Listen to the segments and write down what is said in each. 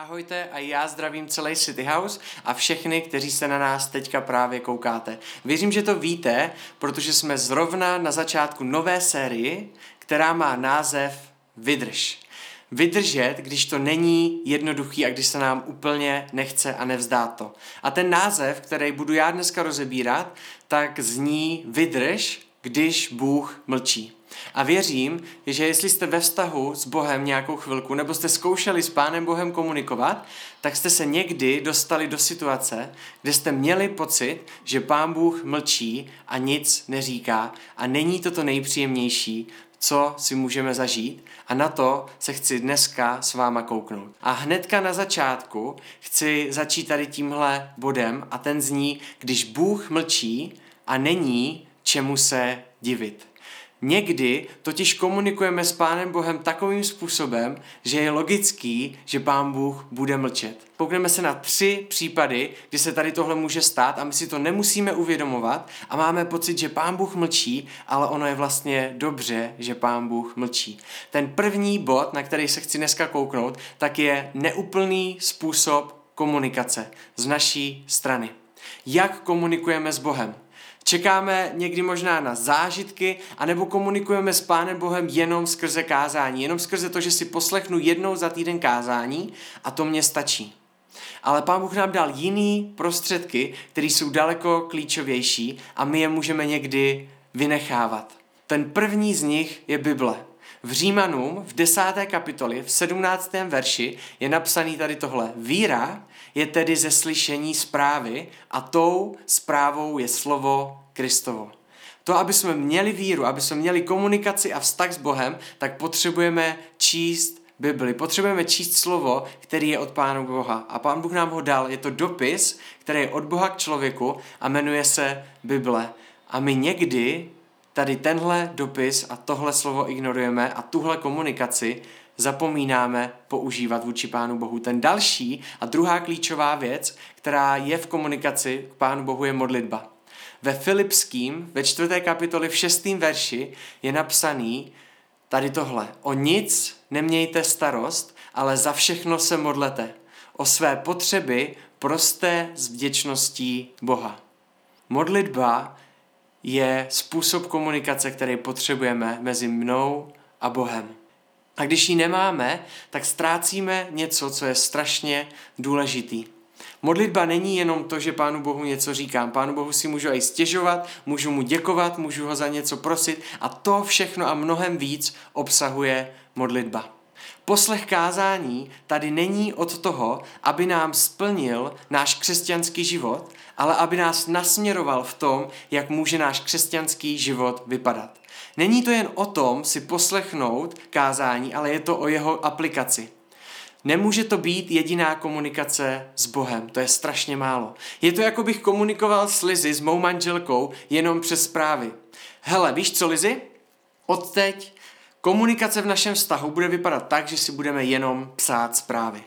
Ahojte a já zdravím celý City House a všechny, kteří se na nás teďka právě koukáte. Věřím, že to víte, protože jsme zrovna na začátku nové série, která má název Vydrž. Vydržet, když to není jednoduchý a když se nám úplně nechce a nevzdá to. A ten název, který budu já dneska rozebírat, tak zní Vydrž, když Bůh mlčí. A věřím, že jestli jste ve vztahu s Bohem nějakou chvilku, nebo jste zkoušeli s Pánem Bohem komunikovat, tak jste se někdy dostali do situace, kde jste měli pocit, že Pán Bůh mlčí a nic neříká a není to to nejpříjemnější, co si můžeme zažít a na to se chci dneska s váma kouknout. A hnedka na začátku chci začít tady tímhle bodem a ten zní, když Bůh mlčí a není čemu se divit. Někdy totiž komunikujeme s Pánem Bohem takovým způsobem, že je logický, že Pán Bůh bude mlčet. Poukneme se na tři případy, kdy se tady tohle může stát a my si to nemusíme uvědomovat a máme pocit, že Pán Bůh mlčí, ale ono je vlastně dobře, že Pán Bůh mlčí. Ten první bod, na který se chci dneska kouknout, tak je neúplný způsob komunikace z naší strany. Jak komunikujeme s Bohem? Čekáme někdy možná na zážitky, anebo komunikujeme s Pánem Bohem jenom skrze kázání, jenom skrze to, že si poslechnu jednou za týden kázání a to mě stačí. Ale Pán Bůh nám dal jiný prostředky, které jsou daleko klíčovější a my je můžeme někdy vynechávat. Ten první z nich je Bible. V Římanům v desáté kapitoli v sedmnáctém verši je napsaný tady tohle. Víra je tedy ze slyšení zprávy a tou zprávou je slovo Kristovo. To, aby jsme měli víru, aby jsme měli komunikaci a vztah s Bohem, tak potřebujeme číst Bibli. Potřebujeme číst slovo, který je od Pánu Boha. A Pán Bůh nám ho dal. Je to dopis, který je od Boha k člověku a jmenuje se Bible. A my někdy tady tenhle dopis a tohle slovo ignorujeme a tuhle komunikaci zapomínáme používat vůči Pánu Bohu. Ten další a druhá klíčová věc, která je v komunikaci k Pánu Bohu, je modlitba. Ve Filipským, ve čtvrté kapitoli v šestém verši je napsaný tady tohle. O nic nemějte starost, ale za všechno se modlete. O své potřeby prosté s vděčností Boha. Modlitba je způsob komunikace, který potřebujeme mezi mnou a Bohem. A když ji nemáme, tak ztrácíme něco, co je strašně důležitý. Modlitba není jenom to, že Pánu Bohu něco říkám. Pánu Bohu si můžu i stěžovat, můžu mu děkovat, můžu ho za něco prosit a to všechno a mnohem víc obsahuje modlitba. Poslech kázání tady není od toho, aby nám splnil náš křesťanský život, ale aby nás nasměroval v tom, jak může náš křesťanský život vypadat. Není to jen o tom si poslechnout kázání, ale je to o jeho aplikaci. Nemůže to být jediná komunikace s Bohem, to je strašně málo. Je to jako bych komunikoval s Lizy, s mou manželkou, jenom přes zprávy. Hele, víš co, Lizy? Odteď komunikace v našem vztahu bude vypadat tak, že si budeme jenom psát zprávy.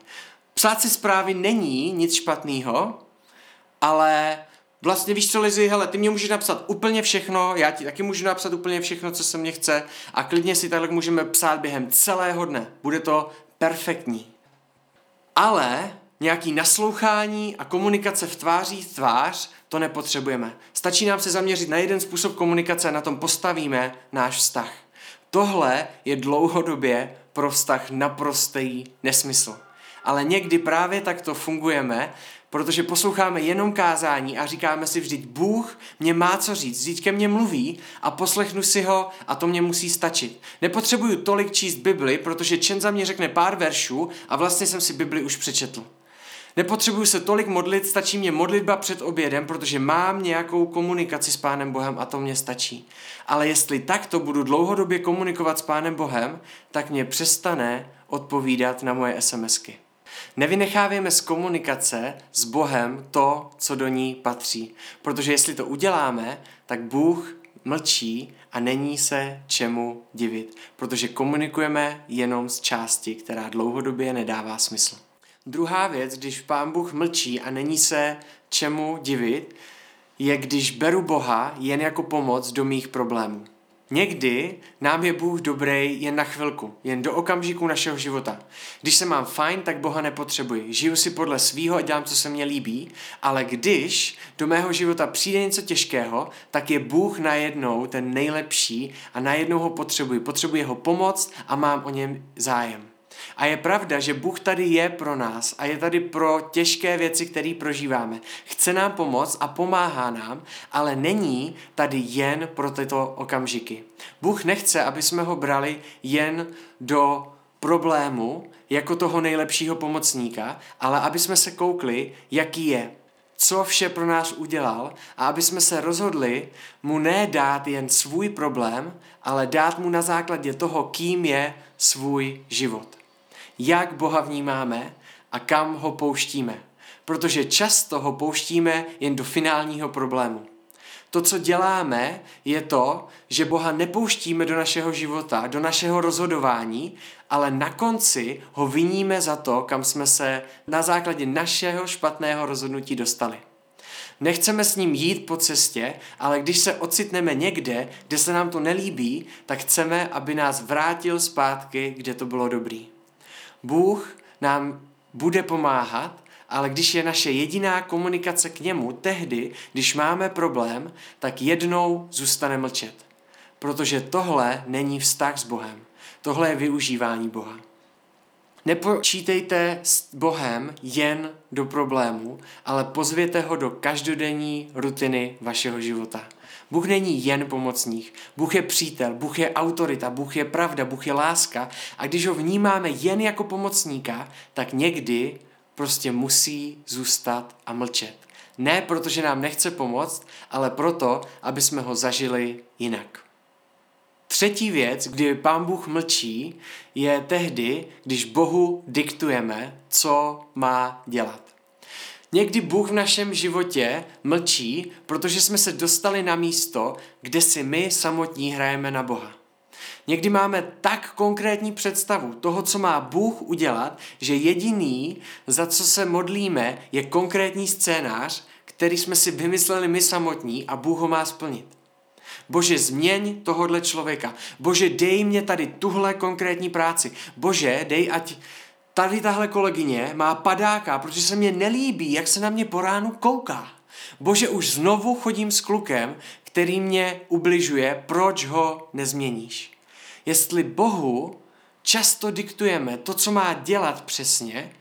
Psát si zprávy není nic špatného, ale vlastně víš co, Lizy, hele, ty mě můžeš napsat úplně všechno, já ti taky můžu napsat úplně všechno, co se mě chce a klidně si takhle můžeme psát během celého dne. Bude to perfektní. Ale nějaký naslouchání a komunikace v tváří v tvář, to nepotřebujeme. Stačí nám se zaměřit na jeden způsob komunikace a na tom postavíme náš vztah. Tohle je dlouhodobě pro vztah naprostý nesmysl. Ale někdy právě takto fungujeme protože posloucháme jenom kázání a říkáme si vždyť Bůh mě má co říct, vždyť ke mně mluví a poslechnu si ho a to mě musí stačit. Nepotřebuju tolik číst Bibli, protože Čen za mě řekne pár veršů a vlastně jsem si Bibli už přečetl. Nepotřebuju se tolik modlit, stačí mě modlitba před obědem, protože mám nějakou komunikaci s Pánem Bohem a to mě stačí. Ale jestli takto budu dlouhodobě komunikovat s Pánem Bohem, tak mě přestane odpovídat na moje SMSky. Nevynechávejme z komunikace s Bohem to, co do ní patří. Protože jestli to uděláme, tak Bůh mlčí a není se čemu divit, protože komunikujeme jenom z části, která dlouhodobě nedává smysl. Druhá věc, když pán Bůh mlčí a není se čemu divit, je když beru Boha jen jako pomoc do mých problémů. Někdy nám je Bůh dobrý jen na chvilku, jen do okamžiku našeho života. Když se mám fajn, tak Boha nepotřebuji. Žiju si podle svýho a dělám, co se mně líbí, ale když do mého života přijde něco těžkého, tak je Bůh najednou ten nejlepší a najednou ho potřebuji. Potřebuji jeho pomoc a mám o něm zájem. A je pravda, že Bůh tady je pro nás a je tady pro těžké věci, které prožíváme. Chce nám pomoct a pomáhá nám, ale není tady jen pro tyto okamžiky. Bůh nechce, aby jsme ho brali jen do problému jako toho nejlepšího pomocníka, ale aby jsme se koukli, jaký je, co vše pro nás udělal a aby jsme se rozhodli mu ne dát jen svůj problém, ale dát mu na základě toho, kým je svůj život jak Boha vnímáme a kam ho pouštíme. Protože často ho pouštíme jen do finálního problému. To, co děláme, je to, že Boha nepouštíme do našeho života, do našeho rozhodování, ale na konci ho viníme za to, kam jsme se na základě našeho špatného rozhodnutí dostali. Nechceme s ním jít po cestě, ale když se ocitneme někde, kde se nám to nelíbí, tak chceme, aby nás vrátil zpátky, kde to bylo dobrý. Bůh nám bude pomáhat, ale když je naše jediná komunikace k němu tehdy, když máme problém, tak jednou zůstane mlčet. Protože tohle není vztah s Bohem. Tohle je využívání Boha. Nepočítejte s Bohem jen do problémů, ale pozvěte ho do každodenní rutiny vašeho života. Bůh není jen pomocník. Bůh je přítel, Bůh je autorita, Bůh je pravda, Bůh je láska. A když ho vnímáme jen jako pomocníka, tak někdy prostě musí zůstat a mlčet. Ne protože nám nechce pomoct, ale proto, aby jsme ho zažili jinak. Třetí věc, kdy Pán Bůh mlčí, je tehdy, když Bohu diktujeme, co má dělat. Někdy Bůh v našem životě mlčí, protože jsme se dostali na místo, kde si my samotní hrajeme na Boha. Někdy máme tak konkrétní představu toho, co má Bůh udělat, že jediný, za co se modlíme, je konkrétní scénář, který jsme si vymysleli my samotní a Bůh ho má splnit. Bože, změň tohodle člověka. Bože, dej mě tady tuhle konkrétní práci. Bože, dej, ať tady tahle kolegyně má padáka, protože se mě nelíbí, jak se na mě po ránu kouká. Bože, už znovu chodím s klukem, který mě ubližuje, proč ho nezměníš? Jestli Bohu často diktujeme to, co má dělat přesně,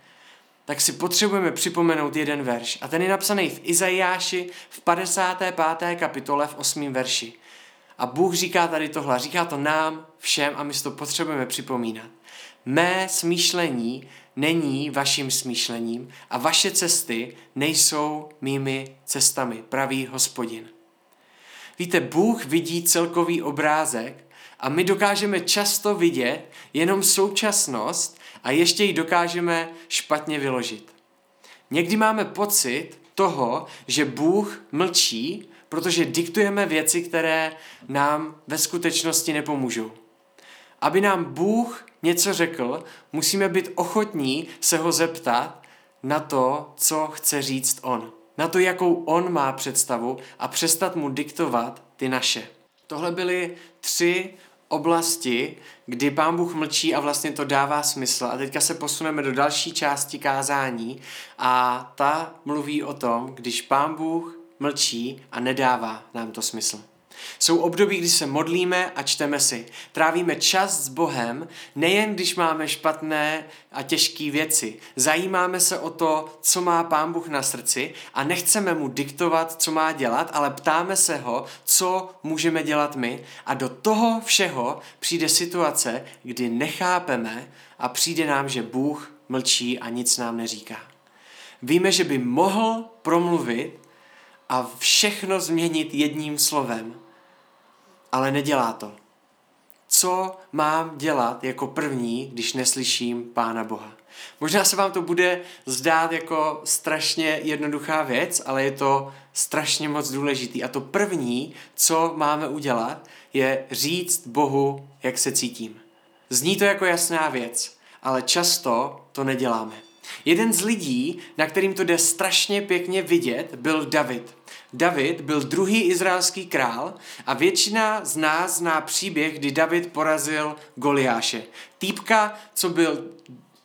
tak si potřebujeme připomenout jeden verš. A ten je napsaný v Izajáši v 55. kapitole v 8. verši. A Bůh říká tady tohle, říká to nám všem a my si to potřebujeme připomínat. Mé smýšlení není vaším smýšlením a vaše cesty nejsou mými cestami, pravý hospodin. Víte, Bůh vidí celkový obrázek a my dokážeme často vidět jenom současnost a ještě ji dokážeme špatně vyložit. Někdy máme pocit toho, že Bůh mlčí, protože diktujeme věci, které nám ve skutečnosti nepomůžou. Aby nám Bůh něco řekl, musíme být ochotní se ho zeptat na to, co chce říct on. Na to, jakou on má představu a přestat mu diktovat ty naše. Tohle byly tři oblasti, kdy Pán Bůh mlčí a vlastně to dává smysl. A teďka se posuneme do další části kázání a ta mluví o tom, když Pán Bůh mlčí a nedává nám to smysl. Jsou období, kdy se modlíme a čteme si. Trávíme čas s Bohem, nejen když máme špatné a těžké věci. Zajímáme se o to, co má Pán Bůh na srdci a nechceme mu diktovat, co má dělat, ale ptáme se ho, co můžeme dělat my. A do toho všeho přijde situace, kdy nechápeme a přijde nám, že Bůh mlčí a nic nám neříká. Víme, že by mohl promluvit a všechno změnit jedním slovem, ale nedělá to. Co mám dělat jako první, když neslyším Pána Boha? Možná se vám to bude zdát jako strašně jednoduchá věc, ale je to strašně moc důležitý. A to první, co máme udělat, je říct Bohu, jak se cítím. Zní to jako jasná věc, ale často to neděláme. Jeden z lidí, na kterým to jde strašně pěkně vidět, byl David. David byl druhý izraelský král a většina z nás zná příběh, kdy David porazil Goliáše. Týpka, co byl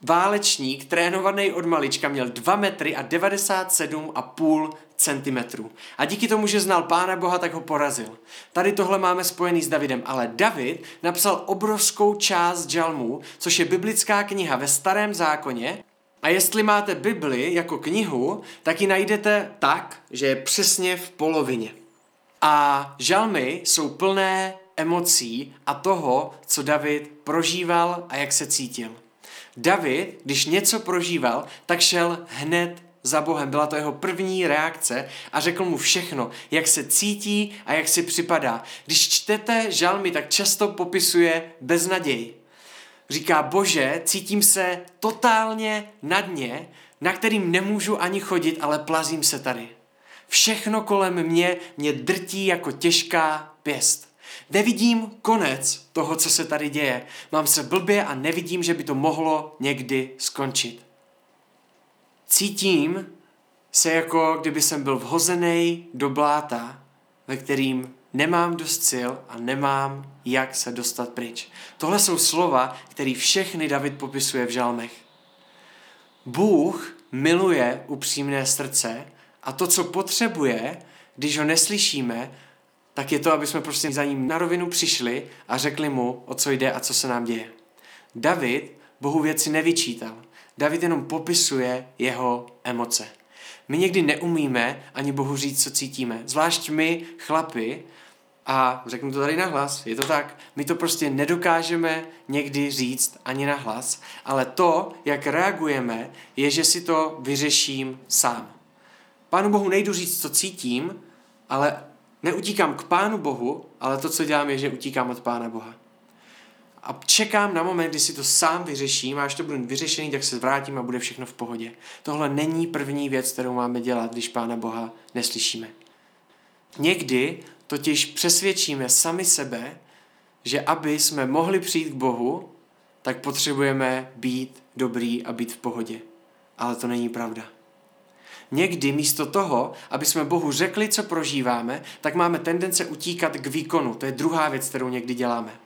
válečník, trénovaný od malička, měl 2 metry a 97,5 centimetrů. A díky tomu, že znal Pána Boha, tak ho porazil. Tady tohle máme spojený s Davidem, ale David napsal obrovskou část žalmů, což je biblická kniha ve starém zákoně, a jestli máte Bibli jako knihu, tak ji najdete tak, že je přesně v polovině. A žalmy jsou plné emocí a toho, co David prožíval a jak se cítil. David, když něco prožíval, tak šel hned za Bohem. Byla to jeho první reakce a řekl mu všechno, jak se cítí a jak si připadá. Když čtete žalmy, tak často popisuje beznaděj. Říká, bože, cítím se totálně na dně, na kterým nemůžu ani chodit, ale plazím se tady. Všechno kolem mě mě drtí jako těžká pěst. Nevidím konec toho, co se tady děje. Mám se blbě a nevidím, že by to mohlo někdy skončit. Cítím se jako kdyby jsem byl vhozený do bláta, ve kterým nemám dost sil a nemám jak se dostat pryč. Tohle jsou slova, které všechny David popisuje v žalmech. Bůh miluje upřímné srdce a to, co potřebuje, když ho neslyšíme, tak je to, aby jsme prostě za ním na rovinu přišli a řekli mu, o co jde a co se nám děje. David Bohu věci nevyčítal. David jenom popisuje jeho emoce. My někdy neumíme ani Bohu říct, co cítíme. Zvlášť my, chlapi, a řeknu to tady nahlas, je to tak, my to prostě nedokážeme někdy říct ani nahlas, ale to, jak reagujeme, je, že si to vyřeším sám. Pánu Bohu nejdu říct, co cítím, ale neutíkám k Pánu Bohu, ale to, co dělám, je, že utíkám od Pána Boha. A čekám na moment, kdy si to sám vyřeším a až to bude vyřešený, tak se vrátím a bude všechno v pohodě. Tohle není první věc, kterou máme dělat, když Pána Boha neslyšíme. Někdy totiž přesvědčíme sami sebe, že aby jsme mohli přijít k Bohu, tak potřebujeme být dobrý a být v pohodě. Ale to není pravda. Někdy místo toho, aby jsme Bohu řekli, co prožíváme, tak máme tendence utíkat k výkonu. To je druhá věc, kterou někdy děláme.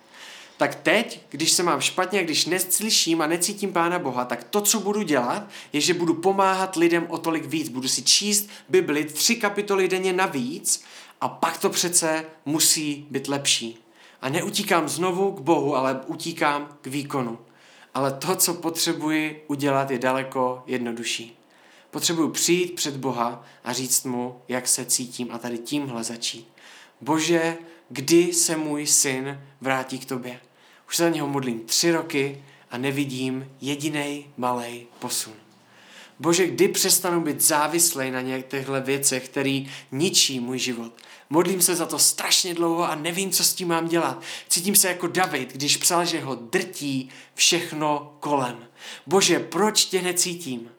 Tak teď, když se mám špatně, když neslyším a necítím Pána Boha, tak to, co budu dělat, je, že budu pomáhat lidem o tolik víc. Budu si číst Bibli tři kapitoly denně navíc a pak to přece musí být lepší. A neutíkám znovu k Bohu, ale utíkám k výkonu. Ale to, co potřebuji udělat, je daleko jednodušší. Potřebuji přijít před Boha a říct mu, jak se cítím a tady tímhle začít. Bože, kdy se můj syn vrátí k tobě? Už se za něho modlím tři roky a nevidím jediný malý posun. Bože, kdy přestanu být závislý na těchto věcech, které ničí můj život? Modlím se za to strašně dlouho a nevím, co s tím mám dělat. Cítím se jako David, když psal, že ho drtí všechno kolem. Bože, proč tě necítím?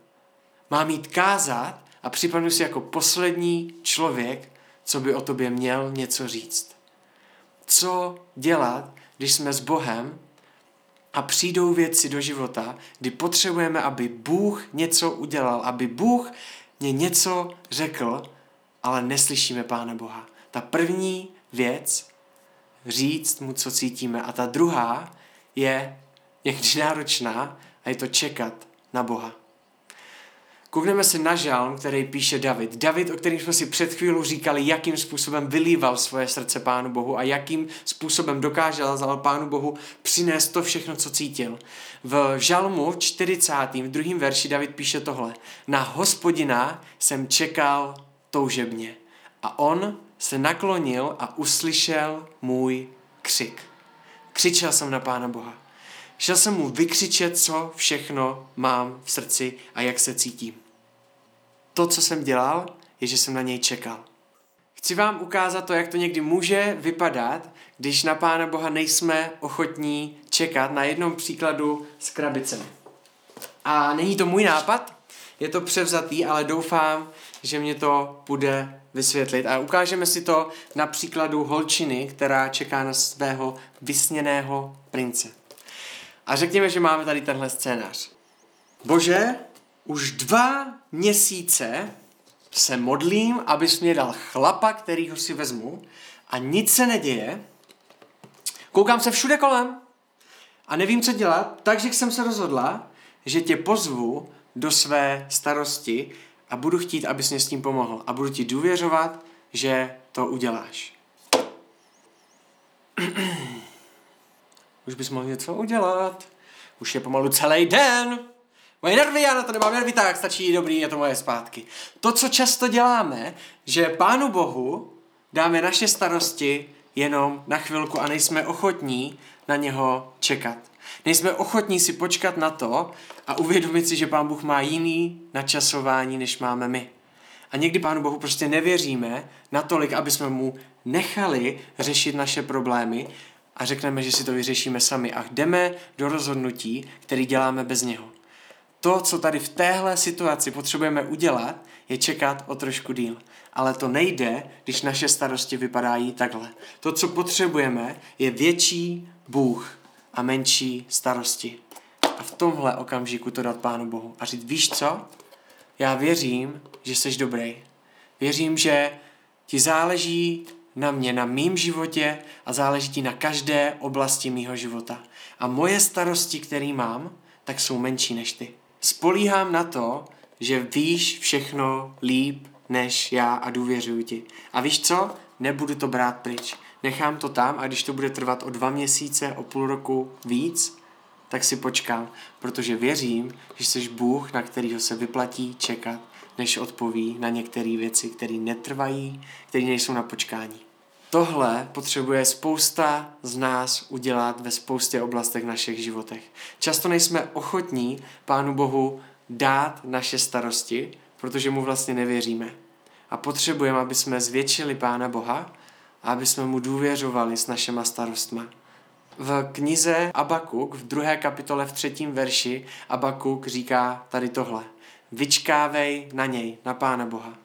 Mám jít kázat a připadnu si jako poslední člověk, co by o tobě měl něco říct. Co dělat, když jsme s Bohem a přijdou věci do života, kdy potřebujeme, aby Bůh něco udělal, aby Bůh mě něco řekl, ale neslyšíme Pána Boha. Ta první věc, říct mu, co cítíme. A ta druhá je někdy náročná a je to čekat na Boha. Koukneme se na žalm, který píše David. David, o kterým jsme si před chvílí říkali, jakým způsobem vylíval svoje srdce Pánu Bohu a jakým způsobem dokázal Pánu Bohu přinést to všechno, co cítil. V žalmu 40. v druhém verši David píše tohle. Na hospodina jsem čekal toužebně a on se naklonil a uslyšel můj křik. Křičel jsem na Pána Boha. Šel jsem mu vykřičet, co všechno mám v srdci a jak se cítím. To, co jsem dělal, je, že jsem na něj čekal. Chci vám ukázat to, jak to někdy může vypadat, když na Pána Boha nejsme ochotní čekat na jednom příkladu s krabicemi. A není to můj nápad, je to převzatý, ale doufám, že mě to bude vysvětlit. A ukážeme si to na příkladu holčiny, která čeká na svého vysněného prince. A řekněme, že máme tady tenhle scénář. Bože, už dva měsíce se modlím, abys mě dal chlapa, kterýho si vezmu a nic se neděje. Koukám se všude kolem a nevím, co dělat, takže jsem se rozhodla, že tě pozvu do své starosti a budu chtít, abys mě s tím pomohl. A budu ti důvěřovat, že to uděláš. Už bys mohl něco udělat. Už je pomalu celý den. Moje nervy, já na to nemám nervy, tak stačí dobrý, je to moje zpátky. To, co často děláme, že Pánu Bohu dáme naše starosti jenom na chvilku a nejsme ochotní na něho čekat. Nejsme ochotní si počkat na to a uvědomit si, že Pán Bůh má jiný načasování, než máme my. A někdy Pánu Bohu prostě nevěříme natolik, aby jsme mu nechali řešit naše problémy a řekneme, že si to vyřešíme sami a jdeme do rozhodnutí, který děláme bez něho. To, co tady v téhle situaci potřebujeme udělat, je čekat o trošku díl. Ale to nejde, když naše starosti vypadají takhle. To, co potřebujeme, je větší Bůh a menší starosti. A v tomhle okamžiku to dát Pánu Bohu. A říct, víš co? Já věřím, že jsi dobrý. Věřím, že ti záleží na mě, na mým životě a záleží ti na každé oblasti mýho života. A moje starosti, které mám, tak jsou menší než ty. Spolíhám na to, že víš všechno líp než já a důvěřuji ti. A víš co? Nebudu to brát pryč. Nechám to tam a když to bude trvat o dva měsíce, o půl roku víc, tak si počkám, protože věřím, že jsi Bůh, na kterýho se vyplatí čekat, než odpoví na některé věci, které netrvají, které nejsou na počkání. Tohle potřebuje spousta z nás udělat ve spoustě oblastech našich životech. Často nejsme ochotní Pánu Bohu dát naše starosti, protože mu vlastně nevěříme. A potřebujeme, aby jsme zvětšili Pána Boha a aby jsme mu důvěřovali s našima starostma. V knize Abakuk v druhé kapitole v třetím verši Abakuk říká tady tohle. Vyčkávej na něj, na Pána Boha.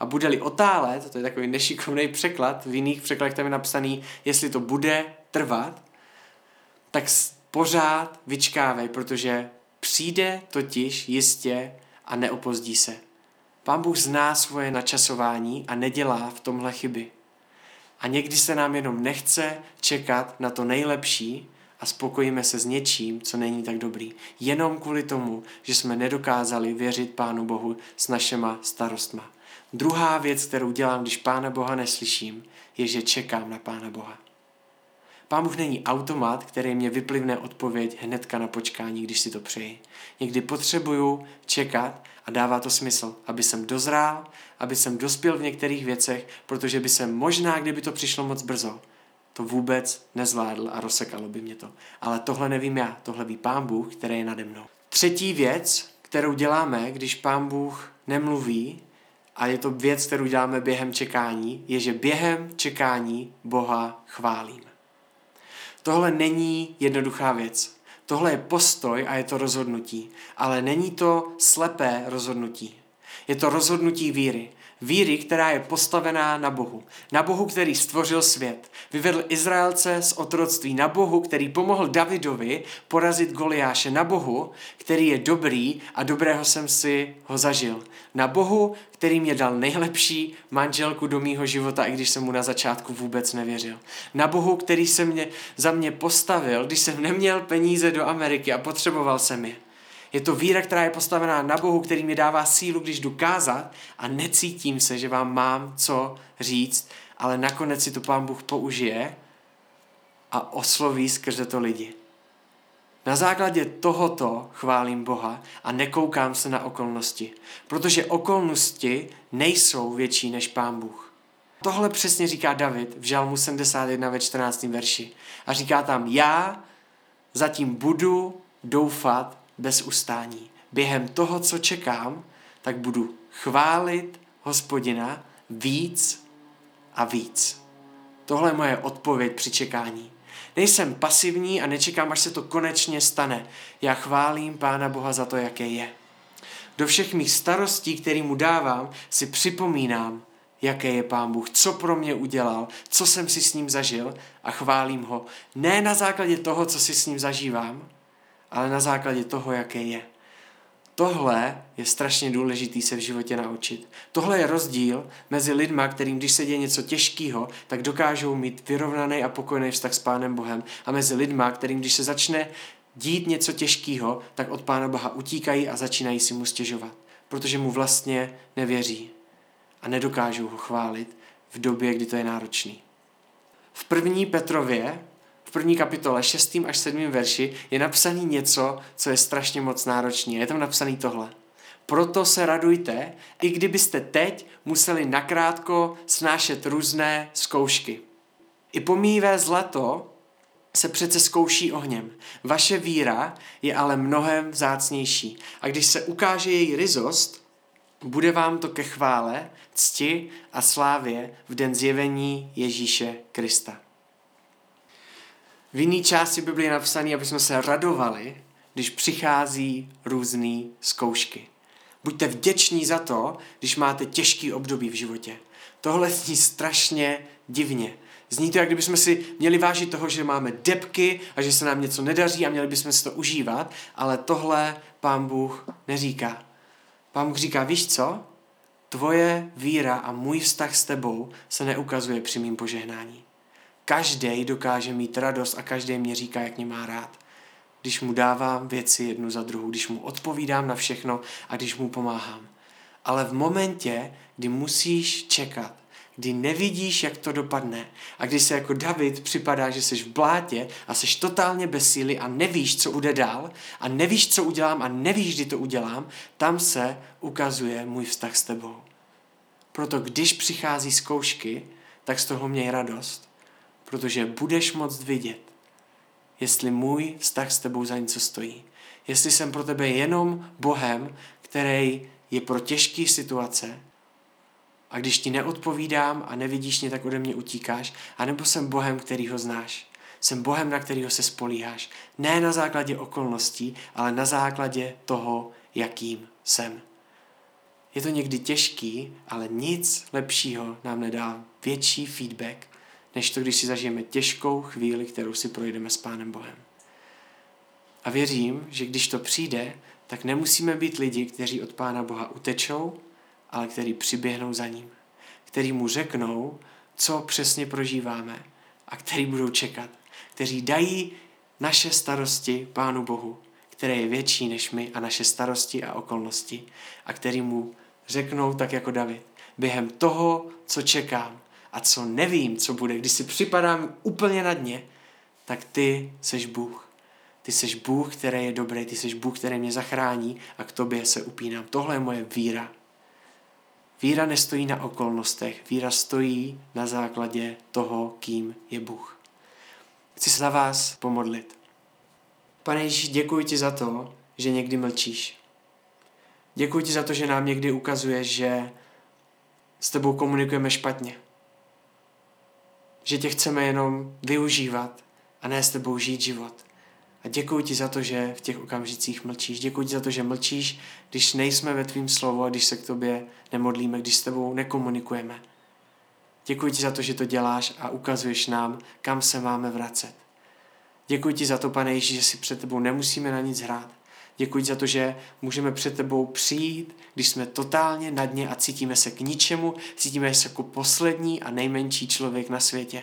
A bude-li otálet, to je takový nešikovný překlad, v jiných překladech tam je napsaný, jestli to bude trvat, tak pořád vyčkávej, protože přijde totiž jistě a neopozdí se. Pán Bůh zná svoje načasování a nedělá v tomhle chyby. A někdy se nám jenom nechce čekat na to nejlepší a spokojíme se s něčím, co není tak dobrý. Jenom kvůli tomu, že jsme nedokázali věřit Pánu Bohu s našima starostma. Druhá věc, kterou dělám, když Pána Boha neslyším, je, že čekám na Pána Boha. Pán Bůh není automat, který mě vyplivne odpověď hnedka na počkání, když si to přeji. Někdy potřebuju čekat a dává to smysl, aby jsem dozrál, aby jsem dospěl v některých věcech, protože by jsem možná, kdyby to přišlo moc brzo, to vůbec nezvládl a rozsekalo by mě to. Ale tohle nevím já, tohle ví Pán Bůh, který je nade mnou. Třetí věc, kterou děláme, když Pán Bůh nemluví, a je to věc, kterou děláme během čekání, je, že během čekání Boha chválím. Tohle není jednoduchá věc. Tohle je postoj a je to rozhodnutí. Ale není to slepé rozhodnutí. Je to rozhodnutí víry. Víry, která je postavená na Bohu. Na Bohu, který stvořil svět. Vyvedl Izraelce z otroctví. Na Bohu, který pomohl Davidovi porazit Goliáše. Na Bohu, který je dobrý a dobrého jsem si ho zažil. Na Bohu, který mě dal nejlepší manželku do mýho života, i když jsem mu na začátku vůbec nevěřil. Na Bohu, který se mě, za mě postavil, když jsem neměl peníze do Ameriky a potřeboval jsem je. Je to víra, která je postavená na Bohu, který mi dává sílu, když jdu kázat a necítím se, že vám mám co říct, ale nakonec si to Pán Bůh použije a osloví skrze to lidi. Na základě tohoto chválím Boha a nekoukám se na okolnosti, protože okolnosti nejsou větší než Pán Bůh. Tohle přesně říká David v Žalmu 71 ve 14. verši. A říká tam, já zatím budu doufat bez ustání. Během toho, co čekám, tak budu chválit hospodina víc a víc. Tohle je moje odpověď při čekání. Nejsem pasivní a nečekám, až se to konečně stane. Já chválím Pána Boha za to, jaké je. Do všech mých starostí, který mu dávám, si připomínám, jaké je Pán Bůh, co pro mě udělal, co jsem si s ním zažil a chválím ho. Ne na základě toho, co si s ním zažívám, ale na základě toho, jaké je. tohle je strašně důležitý se v životě naučit. Tohle je rozdíl mezi lidma, kterým když se děje něco těžkého, tak dokážou mít vyrovnaný a pokojný vztah s Pánem Bohem a mezi lidma, kterým když se začne dít něco těžkého, tak od Pána Boha utíkají a začínají si mu stěžovat, protože mu vlastně nevěří a nedokážou ho chválit v době, kdy to je náročný. V první Petrově, první kapitole, 6. až 7. verši, je napsaný něco, co je strašně moc náročné. Je tam napsaný tohle. Proto se radujte, i kdybyste teď museli nakrátko snášet různé zkoušky. I pomíjivé zlato se přece zkouší ohněm. Vaše víra je ale mnohem vzácnější. A když se ukáže její ryzost, bude vám to ke chvále, cti a slávě v den zjevení Ježíše Krista. V jiné části Biblie je napsané, aby jsme se radovali, když přichází různé zkoušky. Buďte vděční za to, když máte těžký období v životě. Tohle zní strašně divně. Zní to, jak kdybychom si měli vážit toho, že máme depky a že se nám něco nedaří a měli bychom si to užívat, ale tohle pán Bůh neříká. Pán Bůh říká, víš co? Tvoje víra a můj vztah s tebou se neukazuje při mým požehnání. Každý dokáže mít radost a každý mě říká, jak mě má rád. Když mu dávám věci jednu za druhou, když mu odpovídám na všechno a když mu pomáhám. Ale v momentě, kdy musíš čekat, kdy nevidíš, jak to dopadne a kdy se jako David připadá, že jsi v blátě a jsi totálně bez síly a nevíš, co bude dál a nevíš, co udělám a nevíš, kdy to udělám, tam se ukazuje můj vztah s tebou. Proto když přichází zkoušky, tak z toho měj radost, protože budeš moct vidět, jestli můj vztah s tebou za něco stojí. Jestli jsem pro tebe jenom Bohem, který je pro těžké situace, a když ti neodpovídám a nevidíš mě, tak ode mě utíkáš, anebo jsem Bohem, který ho znáš. Jsem Bohem, na kterého se spolíháš. Ne na základě okolností, ale na základě toho, jakým jsem. Je to někdy těžký, ale nic lepšího nám nedá větší feedback, než to, když si zažijeme těžkou chvíli, kterou si projdeme s Pánem Bohem. A věřím, že když to přijde, tak nemusíme být lidi, kteří od Pána Boha utečou, ale který přiběhnou za ním, který mu řeknou, co přesně prožíváme a který budou čekat, kteří dají naše starosti Pánu Bohu, které je větší než my a naše starosti a okolnosti a který mu řeknou tak jako David, během toho, co čekám a co nevím, co bude, když si připadám úplně na dně, tak ty seš Bůh. Ty seš Bůh, který je dobrý, ty seš Bůh, který mě zachrání a k tobě se upínám. Tohle je moje víra. Víra nestojí na okolnostech, víra stojí na základě toho, kým je Bůh. Chci se za vás pomodlit. Pane Ježíš, děkuji ti za to, že někdy mlčíš. Děkuji ti za to, že nám někdy ukazuješ, že s tebou komunikujeme špatně. Že tě chceme jenom využívat a ne s tebou žít život. A děkuji ti za to, že v těch okamžicích mlčíš. Děkuji ti za to, že mlčíš, když nejsme ve tvým slovu a když se k tobě nemodlíme, když s tebou nekomunikujeme. Děkuji ti za to, že to děláš a ukazuješ nám, kam se máme vracet. Děkuji ti za to, pane Ježíš, že si před tebou nemusíme na nic hrát. Děkuji za to, že můžeme před tebou přijít, když jsme totálně na dně a cítíme se k ničemu, cítíme se jako poslední a nejmenší člověk na světě.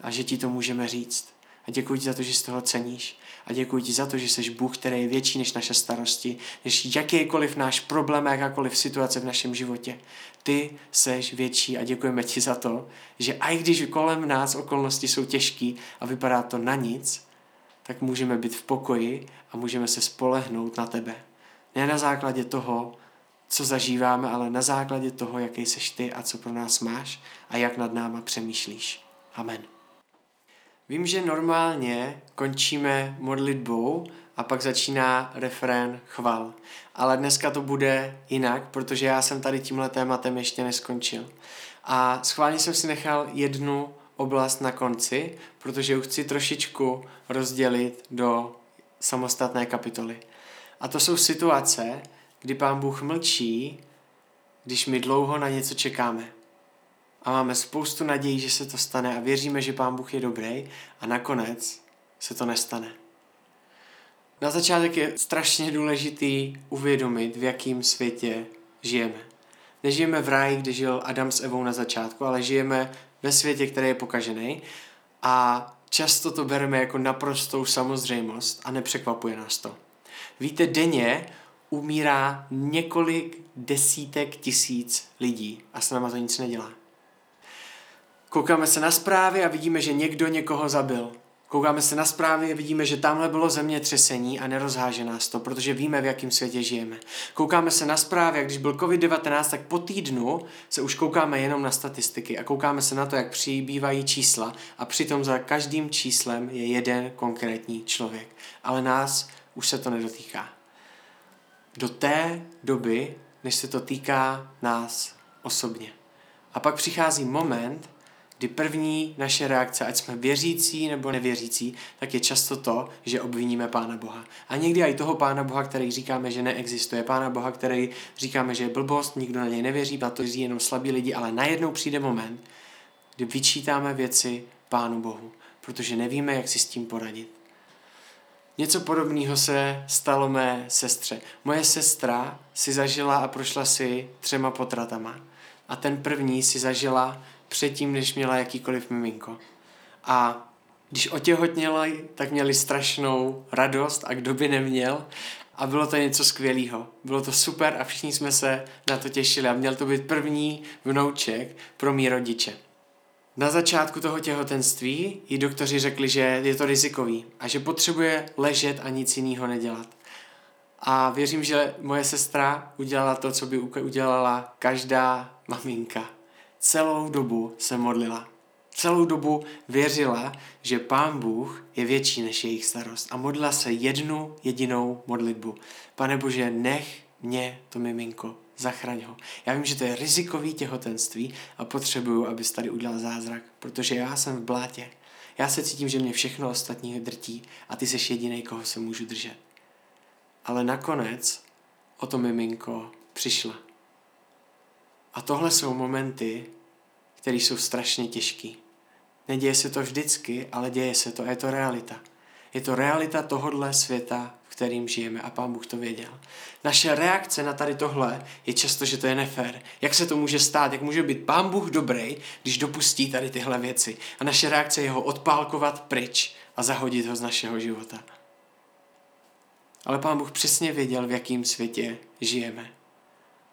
A že ti to můžeme říct. A děkuji ti za to, že z toho ceníš. A děkuji ti za to, že jsi Bůh, který je větší než naše starosti, než jakýkoliv náš problém, jakákoliv situace v našem životě. Ty seš větší a děkujeme ti za to, že i když kolem nás okolnosti jsou těžké a vypadá to na nic, tak můžeme být v pokoji a můžeme se spolehnout na tebe. Ne na základě toho, co zažíváme, ale na základě toho, jaký seš ty a co pro nás máš a jak nad náma přemýšlíš. Amen. Vím, že normálně končíme modlitbou a pak začíná refrén chval. Ale dneska to bude jinak, protože já jsem tady tímhle tématem ještě neskončil. A schválně jsem si nechal jednu oblast na konci, protože ji chci trošičku rozdělit do samostatné kapitoly. A to jsou situace, kdy pán Bůh mlčí, když my dlouho na něco čekáme a máme spoustu nadějí, že se to stane a věříme, že Pán Bůh je dobrý a nakonec se to nestane. Na začátek je strašně důležitý uvědomit, v jakém světě žijeme. Nežijeme v ráji, kde žil Adam s Evou na začátku, ale žijeme ve světě, který je pokažený a často to bereme jako naprostou samozřejmost a nepřekvapuje nás to. Víte, denně umírá několik desítek tisíc lidí a s náma to nic nedělá. Koukáme se na zprávy a vidíme, že někdo někoho zabil. Koukáme se na zprávy a vidíme, že tamhle bylo zemětřesení a nerozháže nás to, protože víme, v jakém světě žijeme. Koukáme se na zprávy a když byl COVID-19, tak po týdnu se už koukáme jenom na statistiky a koukáme se na to, jak přibývají čísla a přitom za každým číslem je jeden konkrétní člověk. Ale nás už se to nedotýká. Do té doby, než se to týká nás osobně. A pak přichází moment, kdy první naše reakce, ať jsme věřící nebo nevěřící, tak je často to, že obviníme Pána Boha. A někdy i toho Pána Boha, který říkáme, že neexistuje. Pána Boha, který říkáme, že je blbost, nikdo na něj nevěří, na to jenom slabí lidi, ale najednou přijde moment, kdy vyčítáme věci Pánu Bohu, protože nevíme, jak si s tím poradit. Něco podobného se stalo mé sestře. Moje sestra si zažila a prošla si třema potratama. A ten první si zažila předtím, než měla jakýkoliv miminko. A když otěhotněla, tak měli strašnou radost a kdo by neměl. A bylo to něco skvělého. Bylo to super a všichni jsme se na to těšili. A měl to být první vnouček pro mý rodiče. Na začátku toho těhotenství jí doktoři řekli, že je to rizikový a že potřebuje ležet a nic jiného nedělat. A věřím, že moje sestra udělala to, co by udělala každá maminka celou dobu se modlila. Celou dobu věřila, že Pán Bůh je větší než jejich starost a modlila se jednu jedinou modlitbu. Pane Bože, nech mě to miminko, zachraň ho. Já vím, že to je rizikový těhotenství a potřebuju, abys tady udělal zázrak, protože já jsem v blátě. Já se cítím, že mě všechno ostatní drtí a ty jsi jediný, koho se můžu držet. Ale nakonec o to miminko přišla. A tohle jsou momenty, které jsou strašně těžký. Neděje se to vždycky, ale děje se to je to realita. Je to realita tohohle světa, v kterým žijeme a pán Bůh to věděl. Naše reakce na tady tohle je často, že to je nefér. Jak se to může stát? Jak může být pán Bůh dobrý, když dopustí tady tyhle věci? A naše reakce je ho odpálkovat pryč a zahodit ho z našeho života. Ale pán Bůh přesně věděl, v jakém světě žijeme.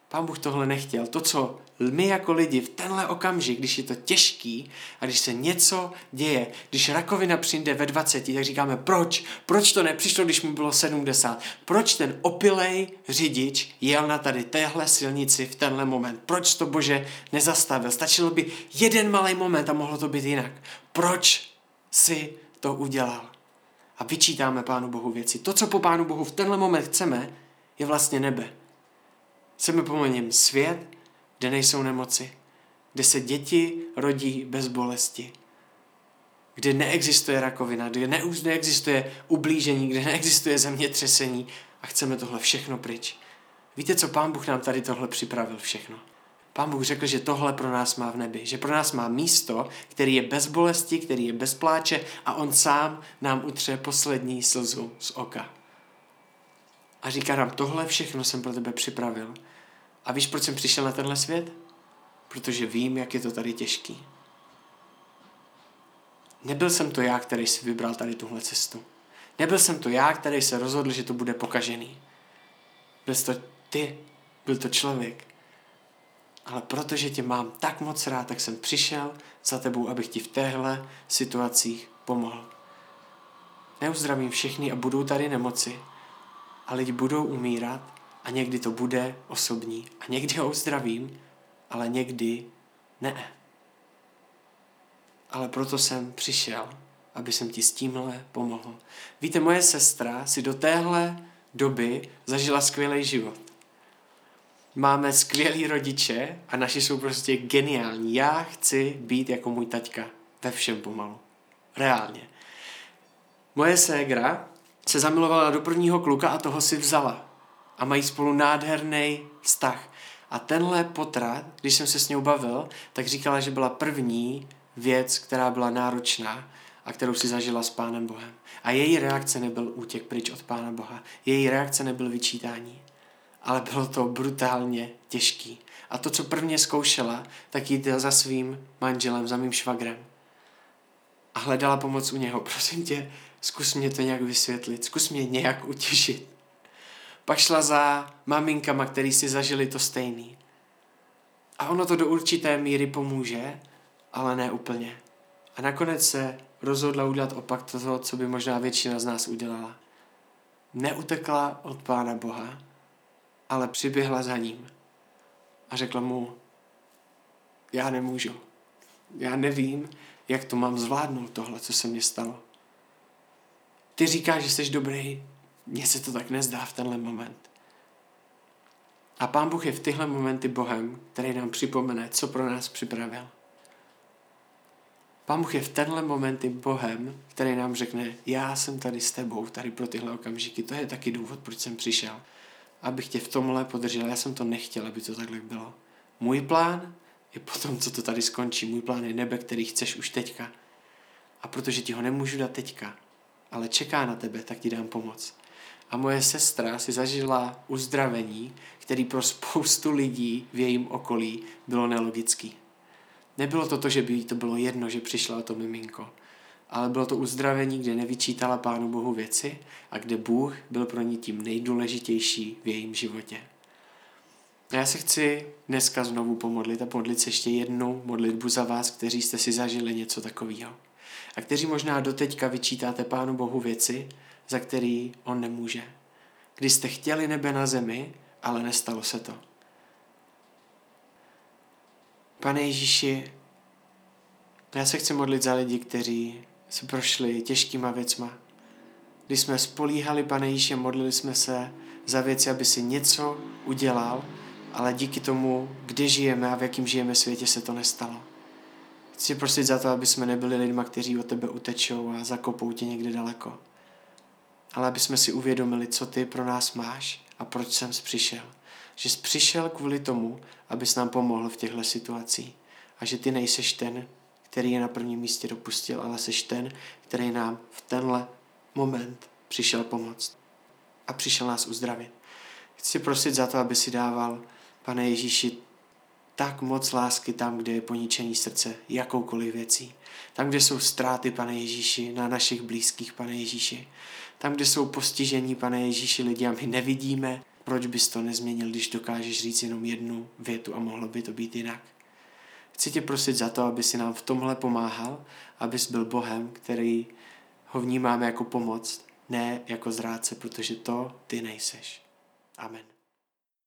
Pán Bůh tohle nechtěl. To, co my jako lidi v tenhle okamžik, když je to těžký a když se něco děje, když rakovina přijde ve 20, tak říkáme, proč? Proč to nepřišlo, když mu bylo 70? Proč ten opilej řidič jel na tady téhle silnici v tenhle moment? Proč to Bože nezastavil? Stačilo by jeden malý moment a mohlo to být jinak. Proč si to udělal? A vyčítáme Pánu Bohu věci. To, co po Pánu Bohu v tenhle moment chceme, je vlastně nebe. Chceme po něm svět, kde nejsou nemoci, kde se děti rodí bez bolesti, kde neexistuje rakovina, kde neexistuje ublížení, kde neexistuje zemětřesení a chceme tohle všechno pryč. Víte, co pán Bůh nám tady tohle připravil všechno? Pán Bůh řekl, že tohle pro nás má v nebi, že pro nás má místo, který je bez bolesti, který je bez pláče a on sám nám utře poslední slzu z oka. A říká nám, tohle všechno jsem pro tebe připravil. A víš, proč jsem přišel na tenhle svět? Protože vím, jak je to tady těžký. Nebyl jsem to já, který si vybral tady tuhle cestu. Nebyl jsem to já, který se rozhodl, že to bude pokažený. Byl to ty, byl to člověk. Ale protože tě mám tak moc rád, tak jsem přišel za tebou, abych ti v téhle situacích pomohl. Neuzdravím všechny a budou tady nemoci. A lidi budou umírat a někdy to bude osobní. A někdy ho uzdravím, ale někdy ne. Ale proto jsem přišel, aby jsem ti s tímhle pomohl. Víte, moje sestra si do téhle doby zažila skvělý život. Máme skvělý rodiče a naši jsou prostě geniální. Já chci být jako můj taťka. Ve všem pomalu. Reálně. Moje ségra se zamilovala do prvního kluka a toho si vzala a mají spolu nádherný vztah. A tenhle potrat, když jsem se s ní bavil, tak říkala, že byla první věc, která byla náročná. a kterou si zažila s Pánem Bohem. A její reakce nebyl útěk pryč od Pána Boha. Její reakce nebyl vyčítání. Ale bylo to brutálně těžký. A to, co prvně zkoušela, tak jít za svým manželem, za mým švagrem. A hledala pomoc u něho. Prosím tě, zkus mě to nějak vysvětlit, zkus mě nějak utěšit. Pak šla za maminkama, který si zažili to stejný. A ono to do určité míry pomůže, ale ne úplně. A nakonec se rozhodla udělat opak toho, co by možná většina z nás udělala. Neutekla od Pána Boha, ale přiběhla za ním a řekla mu, já nemůžu. Já nevím, jak to mám zvládnout, tohle, co se mně stalo. Ty říkáš, že jsi dobrý, mně se to tak nezdá v tenhle moment. A Pán Bůh je v tyhle momenty Bohem, který nám připomene, co pro nás připravil. Pán Bůh je v tenhle momenty Bohem, který nám řekne, já jsem tady s tebou, tady pro tyhle okamžiky. To je taky důvod, proč jsem přišel. Abych tě v tomhle podržel. Já jsem to nechtěl, aby to takhle bylo. Můj plán je potom, co to tady skončí. Můj plán je nebe, který chceš už teďka. A protože ti ho nemůžu dát teďka, ale čeká na tebe, tak ti dám pomoc. A moje sestra si zažila uzdravení, který pro spoustu lidí v jejím okolí bylo nelogický. Nebylo to to, že by jí to bylo jedno, že přišla o to miminko, ale bylo to uzdravení, kde nevyčítala Pánu Bohu věci a kde Bůh byl pro ní tím nejdůležitější v jejím životě. A já se chci dneska znovu pomodlit a modlit se ještě jednou modlitbu za vás, kteří jste si zažili něco takového. A kteří možná doteďka vyčítáte Pánu Bohu věci, za který On nemůže. Kdy jste chtěli nebe na zemi, ale nestalo se to. Pane Ježíši, já se chci modlit za lidi, kteří se prošli těžkýma věcma. Když jsme spolíhali, pane Ježíši, modlili jsme se za věci, aby si něco udělal, ale díky tomu, kde žijeme a v jakým žijeme světě, se to nestalo. Chci prosit za to, aby jsme nebyli lidma, kteří od tebe utečou a zakopou tě někde daleko. Ale aby jsme si uvědomili, co ty pro nás máš a proč jsem přišel že jsi přišel kvůli tomu, abys nám pomohl v těchto situacích a že ty nejseš ten, který je na prvním místě dopustil, ale jsi ten, který nám v tenhle moment přišel pomoct a přišel nás uzdravit. Chci prosit za to, aby si dával, pane Ježíši, tak moc lásky tam, kde je poničený srdce, jakoukoliv věcí. Tam, kde jsou ztráty, pane Ježíši, na našich blízkých, pane Ježíši. Tam, kde jsou postižení, pane Ježíši, lidi a my nevidíme, proč bys to nezměnil, když dokážeš říct jenom jednu větu a mohlo by to být jinak? Chci tě prosit za to, aby si nám v tomhle pomáhal, abys byl Bohem, který ho vnímáme jako pomoc, ne jako zrádce, protože to ty nejseš. Amen.